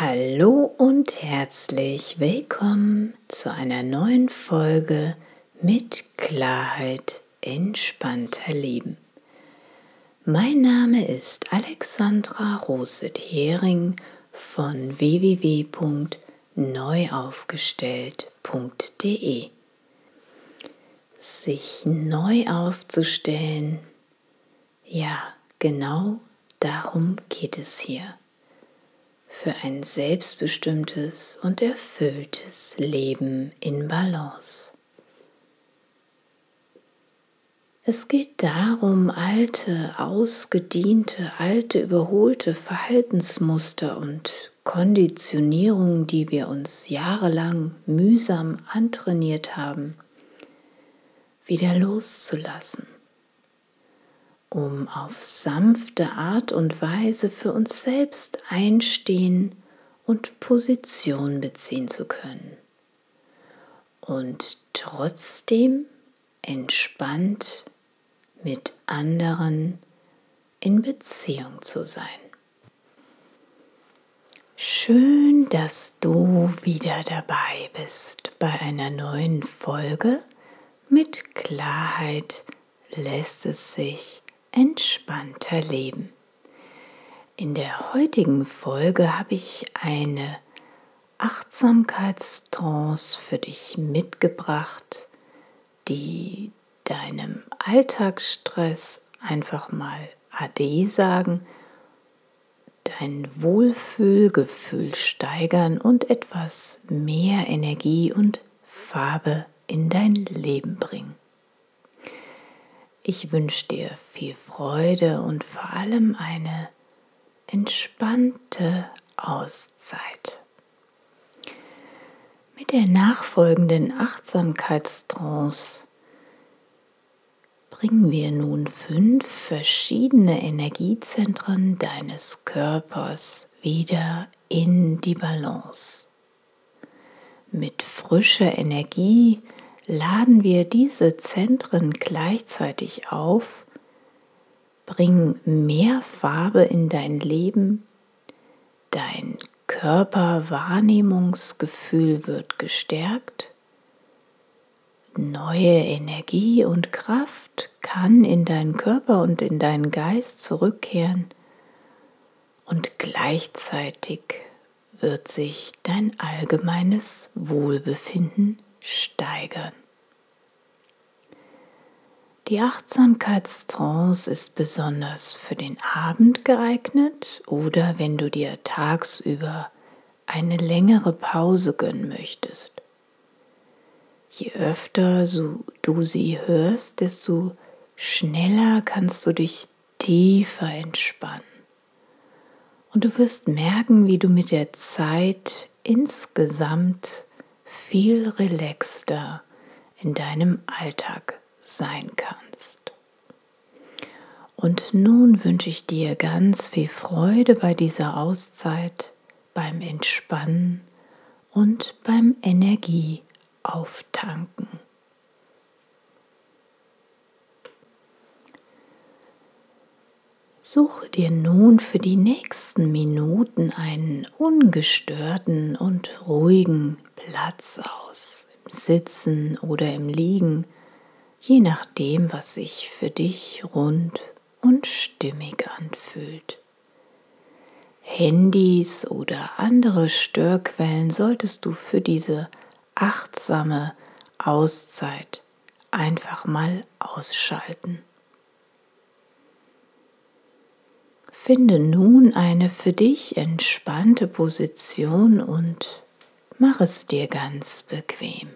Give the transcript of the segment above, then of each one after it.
Hallo und herzlich willkommen zu einer neuen Folge mit Klarheit entspannter Leben. Mein Name ist Alexandra Roset-Hering von www.neuaufgestellt.de. Sich neu aufzustellen, ja, genau darum geht es hier für ein selbstbestimmtes und erfülltes Leben in Balance. Es geht darum, alte, ausgediente, alte, überholte Verhaltensmuster und Konditionierungen, die wir uns jahrelang mühsam antrainiert haben, wieder loszulassen um auf sanfte Art und Weise für uns selbst einstehen und Position beziehen zu können. Und trotzdem entspannt mit anderen in Beziehung zu sein. Schön, dass du wieder dabei bist bei einer neuen Folge. Mit Klarheit lässt es sich entspannter leben. In der heutigen Folge habe ich eine Achtsamkeitstrance für dich mitgebracht, die deinem Alltagsstress einfach mal Ade sagen, dein Wohlfühlgefühl steigern und etwas mehr Energie und Farbe in dein Leben bringen. Ich wünsche dir viel Freude und vor allem eine entspannte Auszeit. Mit der nachfolgenden Achtsamkeitstrance bringen wir nun fünf verschiedene Energiezentren deines Körpers wieder in die Balance. Mit frischer Energie laden wir diese Zentren gleichzeitig auf, bringen mehr Farbe in dein Leben, dein Körperwahrnehmungsgefühl wird gestärkt, neue Energie und Kraft kann in deinen Körper und in deinen Geist zurückkehren und gleichzeitig wird sich dein allgemeines Wohlbefinden steigern. Die Achtsamkeitstrance ist besonders für den Abend geeignet oder wenn du dir tagsüber eine längere Pause gönnen möchtest. Je öfter du sie hörst, desto schneller kannst du dich tiefer entspannen. Und du wirst merken, wie du mit der Zeit insgesamt viel relaxter in deinem Alltag sein kannst. Und nun wünsche ich dir ganz viel Freude bei dieser Auszeit, beim Entspannen und beim Energieauftanken. Suche dir nun für die nächsten Minuten einen ungestörten und ruhigen Platz aus, im Sitzen oder im Liegen, je nachdem, was sich für dich rund und stimmig anfühlt. Handys oder andere Störquellen solltest du für diese achtsame Auszeit einfach mal ausschalten. Finde nun eine für dich entspannte Position und mach es dir ganz bequem.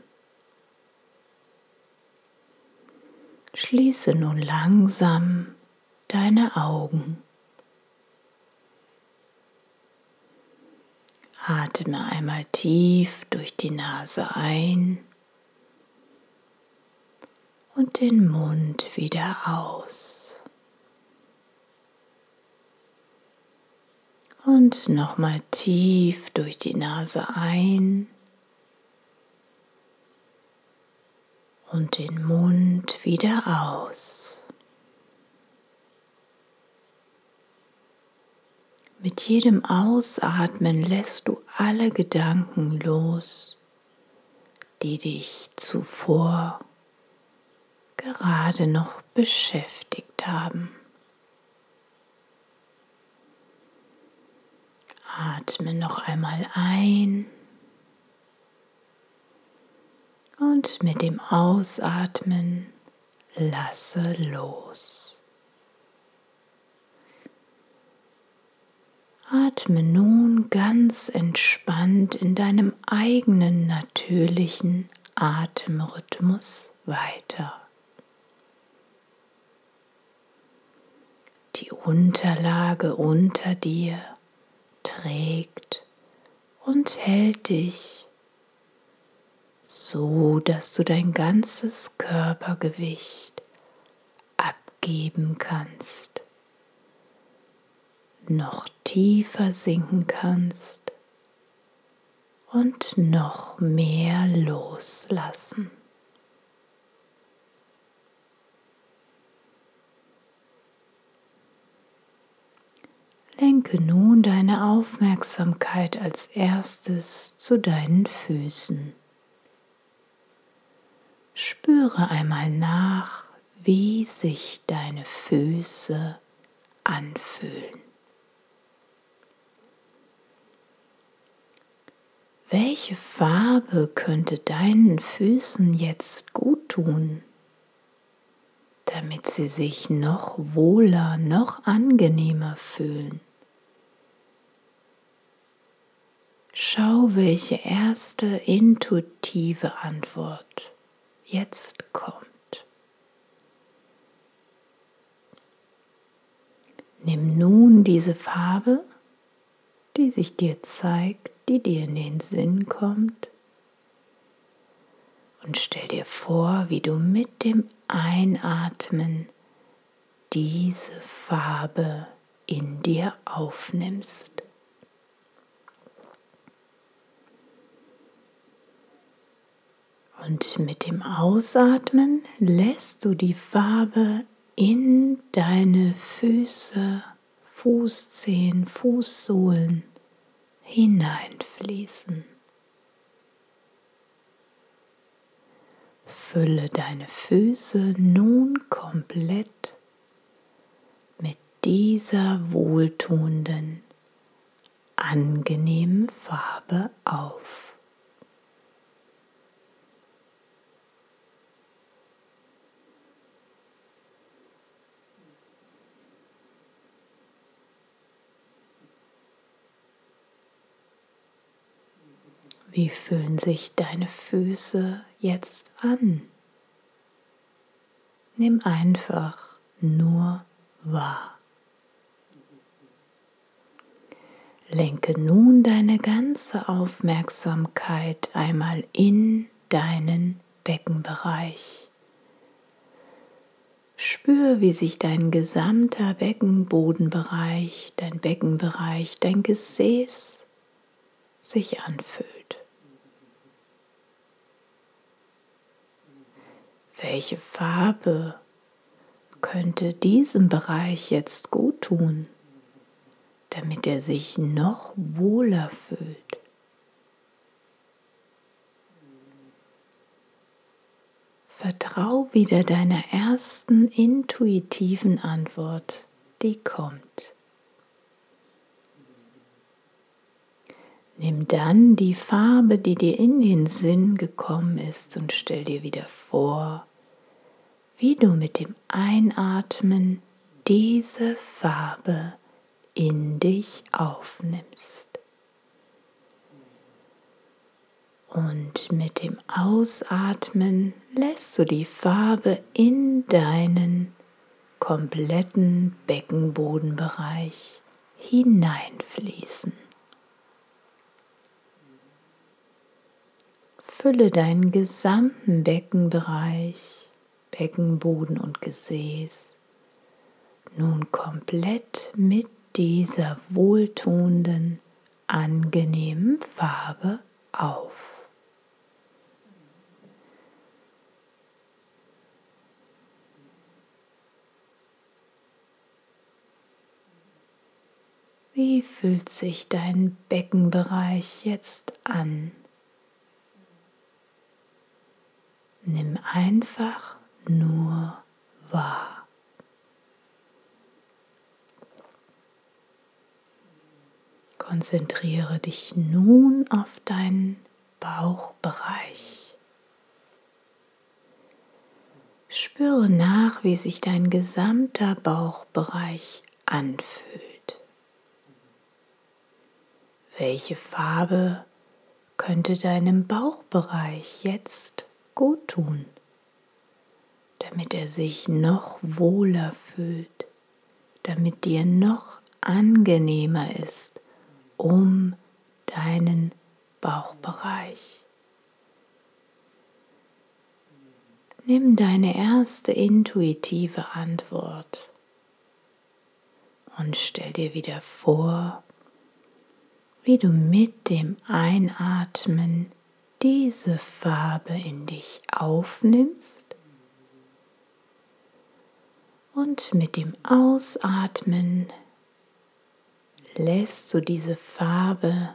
Schließe nun langsam deine Augen. Atme einmal tief durch die Nase ein und den Mund wieder aus. Und nochmal tief durch die Nase ein und den Mund wieder aus. Mit jedem Ausatmen lässt du alle Gedanken los, die dich zuvor gerade noch beschäftigt haben. Atme noch einmal ein und mit dem Ausatmen lasse los. Atme nun ganz entspannt in deinem eigenen natürlichen Atemrhythmus weiter. Die Unterlage unter dir trägt und hält dich so, dass du dein ganzes Körpergewicht abgeben kannst, noch tiefer sinken kannst und noch mehr loslassen. Lenke nun deine Aufmerksamkeit als erstes zu deinen Füßen. Spüre einmal nach, wie sich deine Füße anfühlen. Welche Farbe könnte deinen Füßen jetzt gut tun? damit sie sich noch wohler, noch angenehmer fühlen. Schau, welche erste intuitive Antwort jetzt kommt. Nimm nun diese Farbe, die sich dir zeigt, die dir in den Sinn kommt, und stell dir vor, wie du mit dem Einatmen diese Farbe in dir aufnimmst. Und mit dem Ausatmen lässt du die Farbe in deine Füße, Fußzehen, Fußsohlen hineinfließen. Fülle deine Füße nun komplett mit dieser wohltuenden, angenehmen Farbe auf. Wie fühlen sich deine Füße jetzt an? Nimm einfach nur wahr. Lenke nun deine ganze Aufmerksamkeit einmal in deinen Beckenbereich. Spür, wie sich dein gesamter Beckenbodenbereich, dein Beckenbereich, dein Gesäß sich anfühlt. Welche Farbe könnte diesem Bereich jetzt gut tun, damit er sich noch wohler fühlt? Vertrau wieder deiner ersten intuitiven Antwort, die kommt. Nimm dann die Farbe, die dir in den Sinn gekommen ist und stell dir wieder vor, wie du mit dem Einatmen diese Farbe in dich aufnimmst. Und mit dem Ausatmen lässt du die Farbe in deinen kompletten Beckenbodenbereich hineinfließen. Fülle deinen gesamten Beckenbereich, Beckenboden und Gesäß nun komplett mit dieser wohltuenden, angenehmen Farbe auf. Wie fühlt sich dein Beckenbereich jetzt an? Nimm einfach nur wahr. Konzentriere dich nun auf deinen Bauchbereich. Spüre nach, wie sich dein gesamter Bauchbereich anfühlt. Welche Farbe könnte deinem Bauchbereich jetzt gut tun, damit er sich noch wohler fühlt, damit dir noch angenehmer ist um deinen Bauchbereich. Nimm deine erste intuitive Antwort und stell dir wieder vor, wie du mit dem Einatmen diese Farbe in dich aufnimmst und mit dem Ausatmen lässt du diese Farbe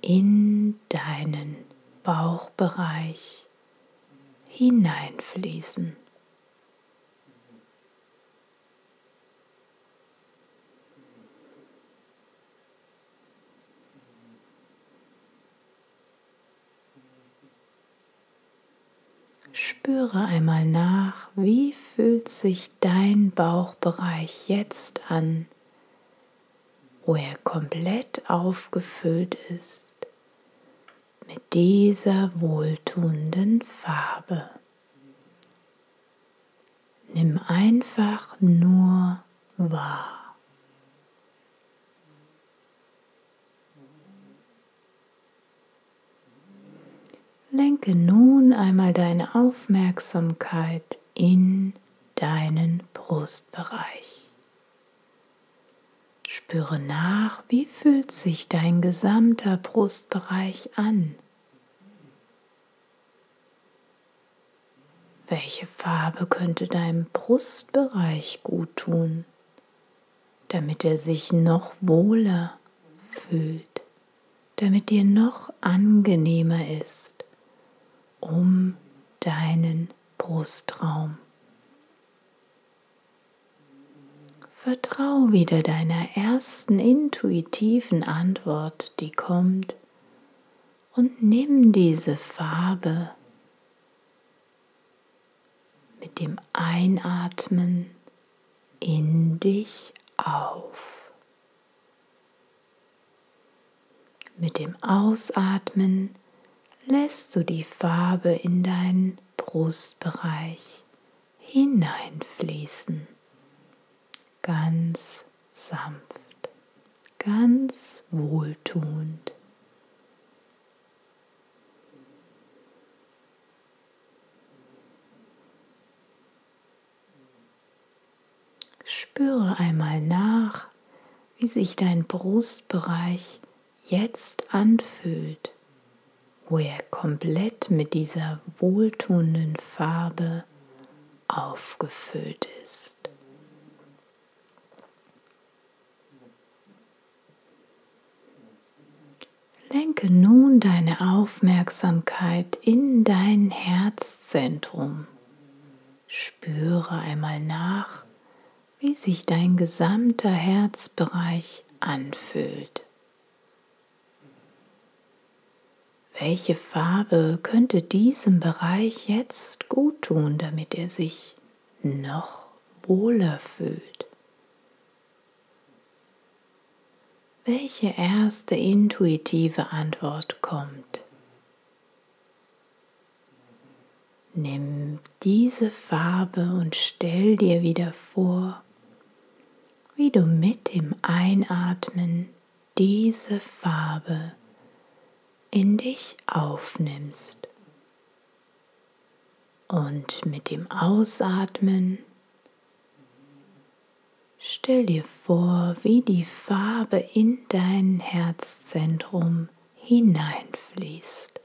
in deinen Bauchbereich hineinfließen. Spüre einmal nach, wie fühlt sich dein Bauchbereich jetzt an, wo er komplett aufgefüllt ist mit dieser wohltuenden Farbe. Nimm einfach nur wahr. Lenke nun einmal deine Aufmerksamkeit in deinen Brustbereich. Spüre nach, wie fühlt sich dein gesamter Brustbereich an. Welche Farbe könnte deinem Brustbereich gut tun, damit er sich noch wohler fühlt, damit dir noch angenehmer ist um deinen Brustraum. Vertrau wieder deiner ersten intuitiven Antwort, die kommt, und nimm diese Farbe mit dem Einatmen in dich auf. Mit dem Ausatmen lässt du die Farbe in deinen Brustbereich hineinfließen ganz sanft, ganz wohltuend. Spüre einmal nach, wie sich dein Brustbereich jetzt anfühlt, wo er komplett mit dieser wohltuenden Farbe aufgefüllt ist. Lenke nun deine Aufmerksamkeit in dein Herzzentrum. Spüre einmal nach, wie sich dein gesamter Herzbereich anfühlt. Welche Farbe könnte diesem Bereich jetzt gut tun, damit er sich noch wohler fühlt? welche erste intuitive Antwort kommt. Nimm diese Farbe und stell dir wieder vor, wie du mit dem Einatmen diese Farbe in dich aufnimmst und mit dem Ausatmen Stell dir vor, wie die Farbe in dein Herzzentrum hineinfließt.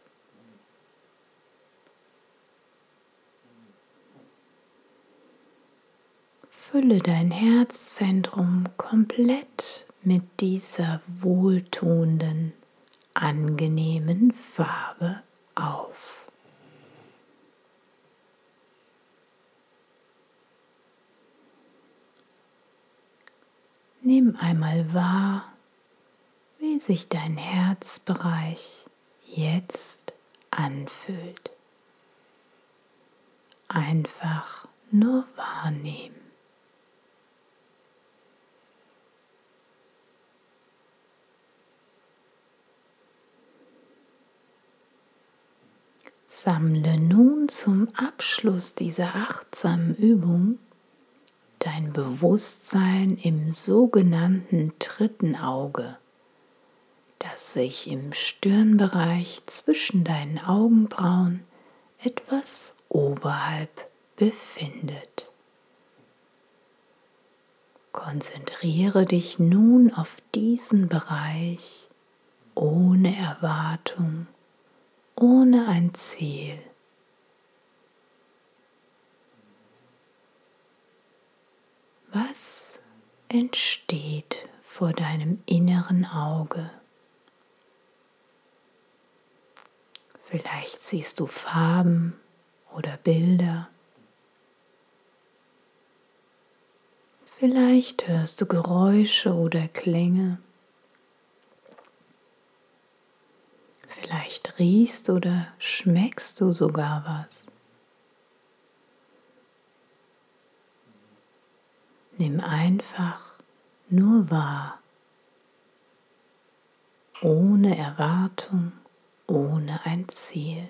Fülle dein Herzzentrum komplett mit dieser wohltuenden, angenehmen Farbe auf. Nimm einmal wahr, wie sich dein Herzbereich jetzt anfühlt. Einfach nur wahrnehmen. Sammle nun zum Abschluss dieser achtsamen Übung dein Bewusstsein im sogenannten dritten Auge, das sich im Stirnbereich zwischen deinen Augenbrauen etwas oberhalb befindet. Konzentriere dich nun auf diesen Bereich ohne Erwartung ohne ein Ziel. Was entsteht vor deinem inneren Auge? Vielleicht siehst du Farben oder Bilder. Vielleicht hörst du Geräusche oder Klänge. Vielleicht riechst oder schmeckst du sogar was. Nimm einfach nur wahr, ohne Erwartung, ohne ein Ziel.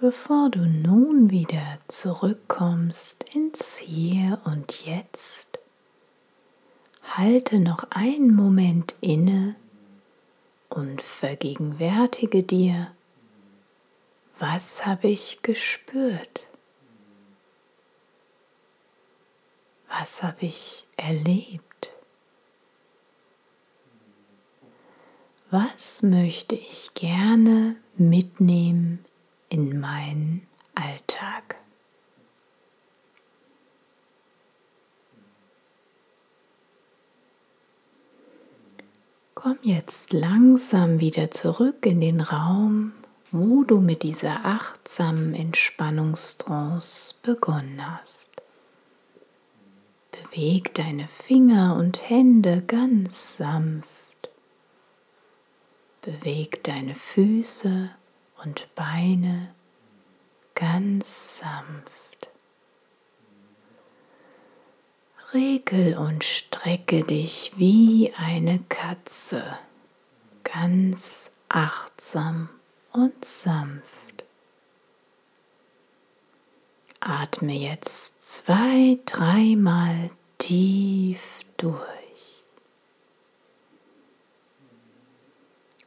Bevor du nun wieder zurückkommst ins Hier und Jetzt, halte noch einen Moment inne und vergegenwärtige dir, was habe ich gespürt? Was habe ich erlebt? Was möchte ich gerne mitnehmen in meinen Alltag. Komm jetzt langsam wieder zurück in den Raum, wo du mit dieser achtsamen Entspannungstrance begonnen hast. Beweg deine Finger und Hände ganz sanft. Beweg deine Füße und Beine ganz sanft. Regel und strecke dich wie eine Katze, ganz achtsam und sanft. Atme jetzt zwei, dreimal tief durch.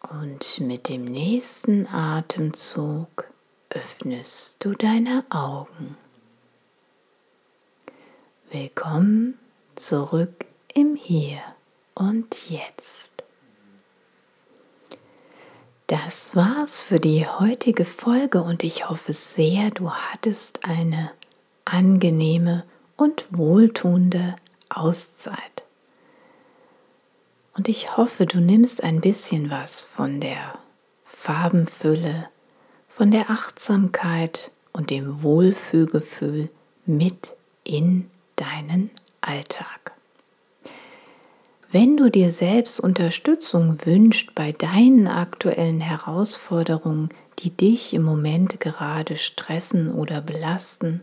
Und mit dem nächsten Atemzug öffnest du deine Augen. Willkommen zurück im Hier und Jetzt. Das war's für die heutige Folge und ich hoffe sehr, du hattest eine angenehme und wohltuende Auszeit. Und ich hoffe, du nimmst ein bisschen was von der Farbenfülle, von der Achtsamkeit und dem Wohlfühlgefühl mit in deinen Alltag. Wenn du dir selbst Unterstützung wünschst bei deinen aktuellen Herausforderungen, die dich im Moment gerade stressen oder belasten,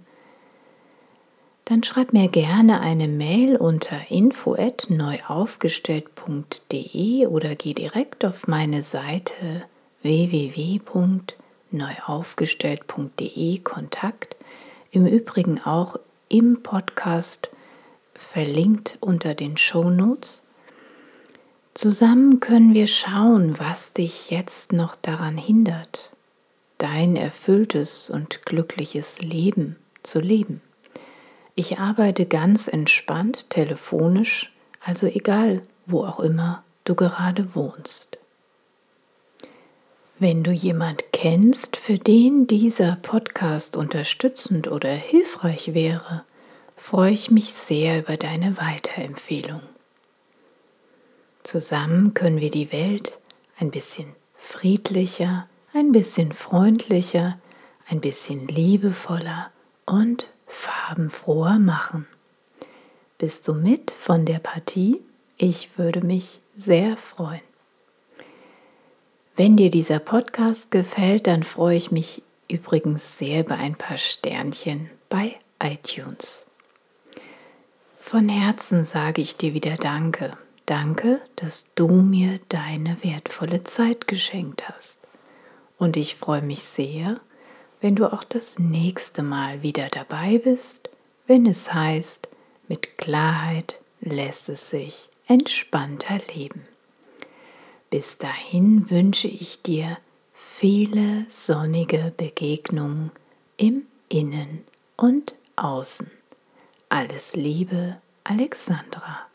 dann schreib mir gerne eine Mail unter info@neuaufgestellt.de oder geh direkt auf meine Seite www.neuaufgestellt.de Kontakt. Im Übrigen auch im Podcast verlinkt unter den Show Notes. Zusammen können wir schauen, was dich jetzt noch daran hindert, dein erfülltes und glückliches Leben zu leben. Ich arbeite ganz entspannt telefonisch, also egal, wo auch immer du gerade wohnst. Wenn du jemand kennst, für den dieser Podcast unterstützend oder hilfreich wäre, freue ich mich sehr über deine Weiterempfehlung. Zusammen können wir die Welt ein bisschen friedlicher, ein bisschen freundlicher, ein bisschen liebevoller und farbenfroher machen. Bist du mit von der Partie? Ich würde mich sehr freuen. Wenn dir dieser Podcast gefällt, dann freue ich mich übrigens sehr über ein paar Sternchen bei iTunes. Von Herzen sage ich dir wieder Danke. Danke, dass du mir deine wertvolle Zeit geschenkt hast. Und ich freue mich sehr, wenn du auch das nächste Mal wieder dabei bist, wenn es heißt, mit Klarheit lässt es sich entspannter leben. Bis dahin wünsche ich dir viele sonnige Begegnungen im Innen und Außen. Alles Liebe, Alexandra.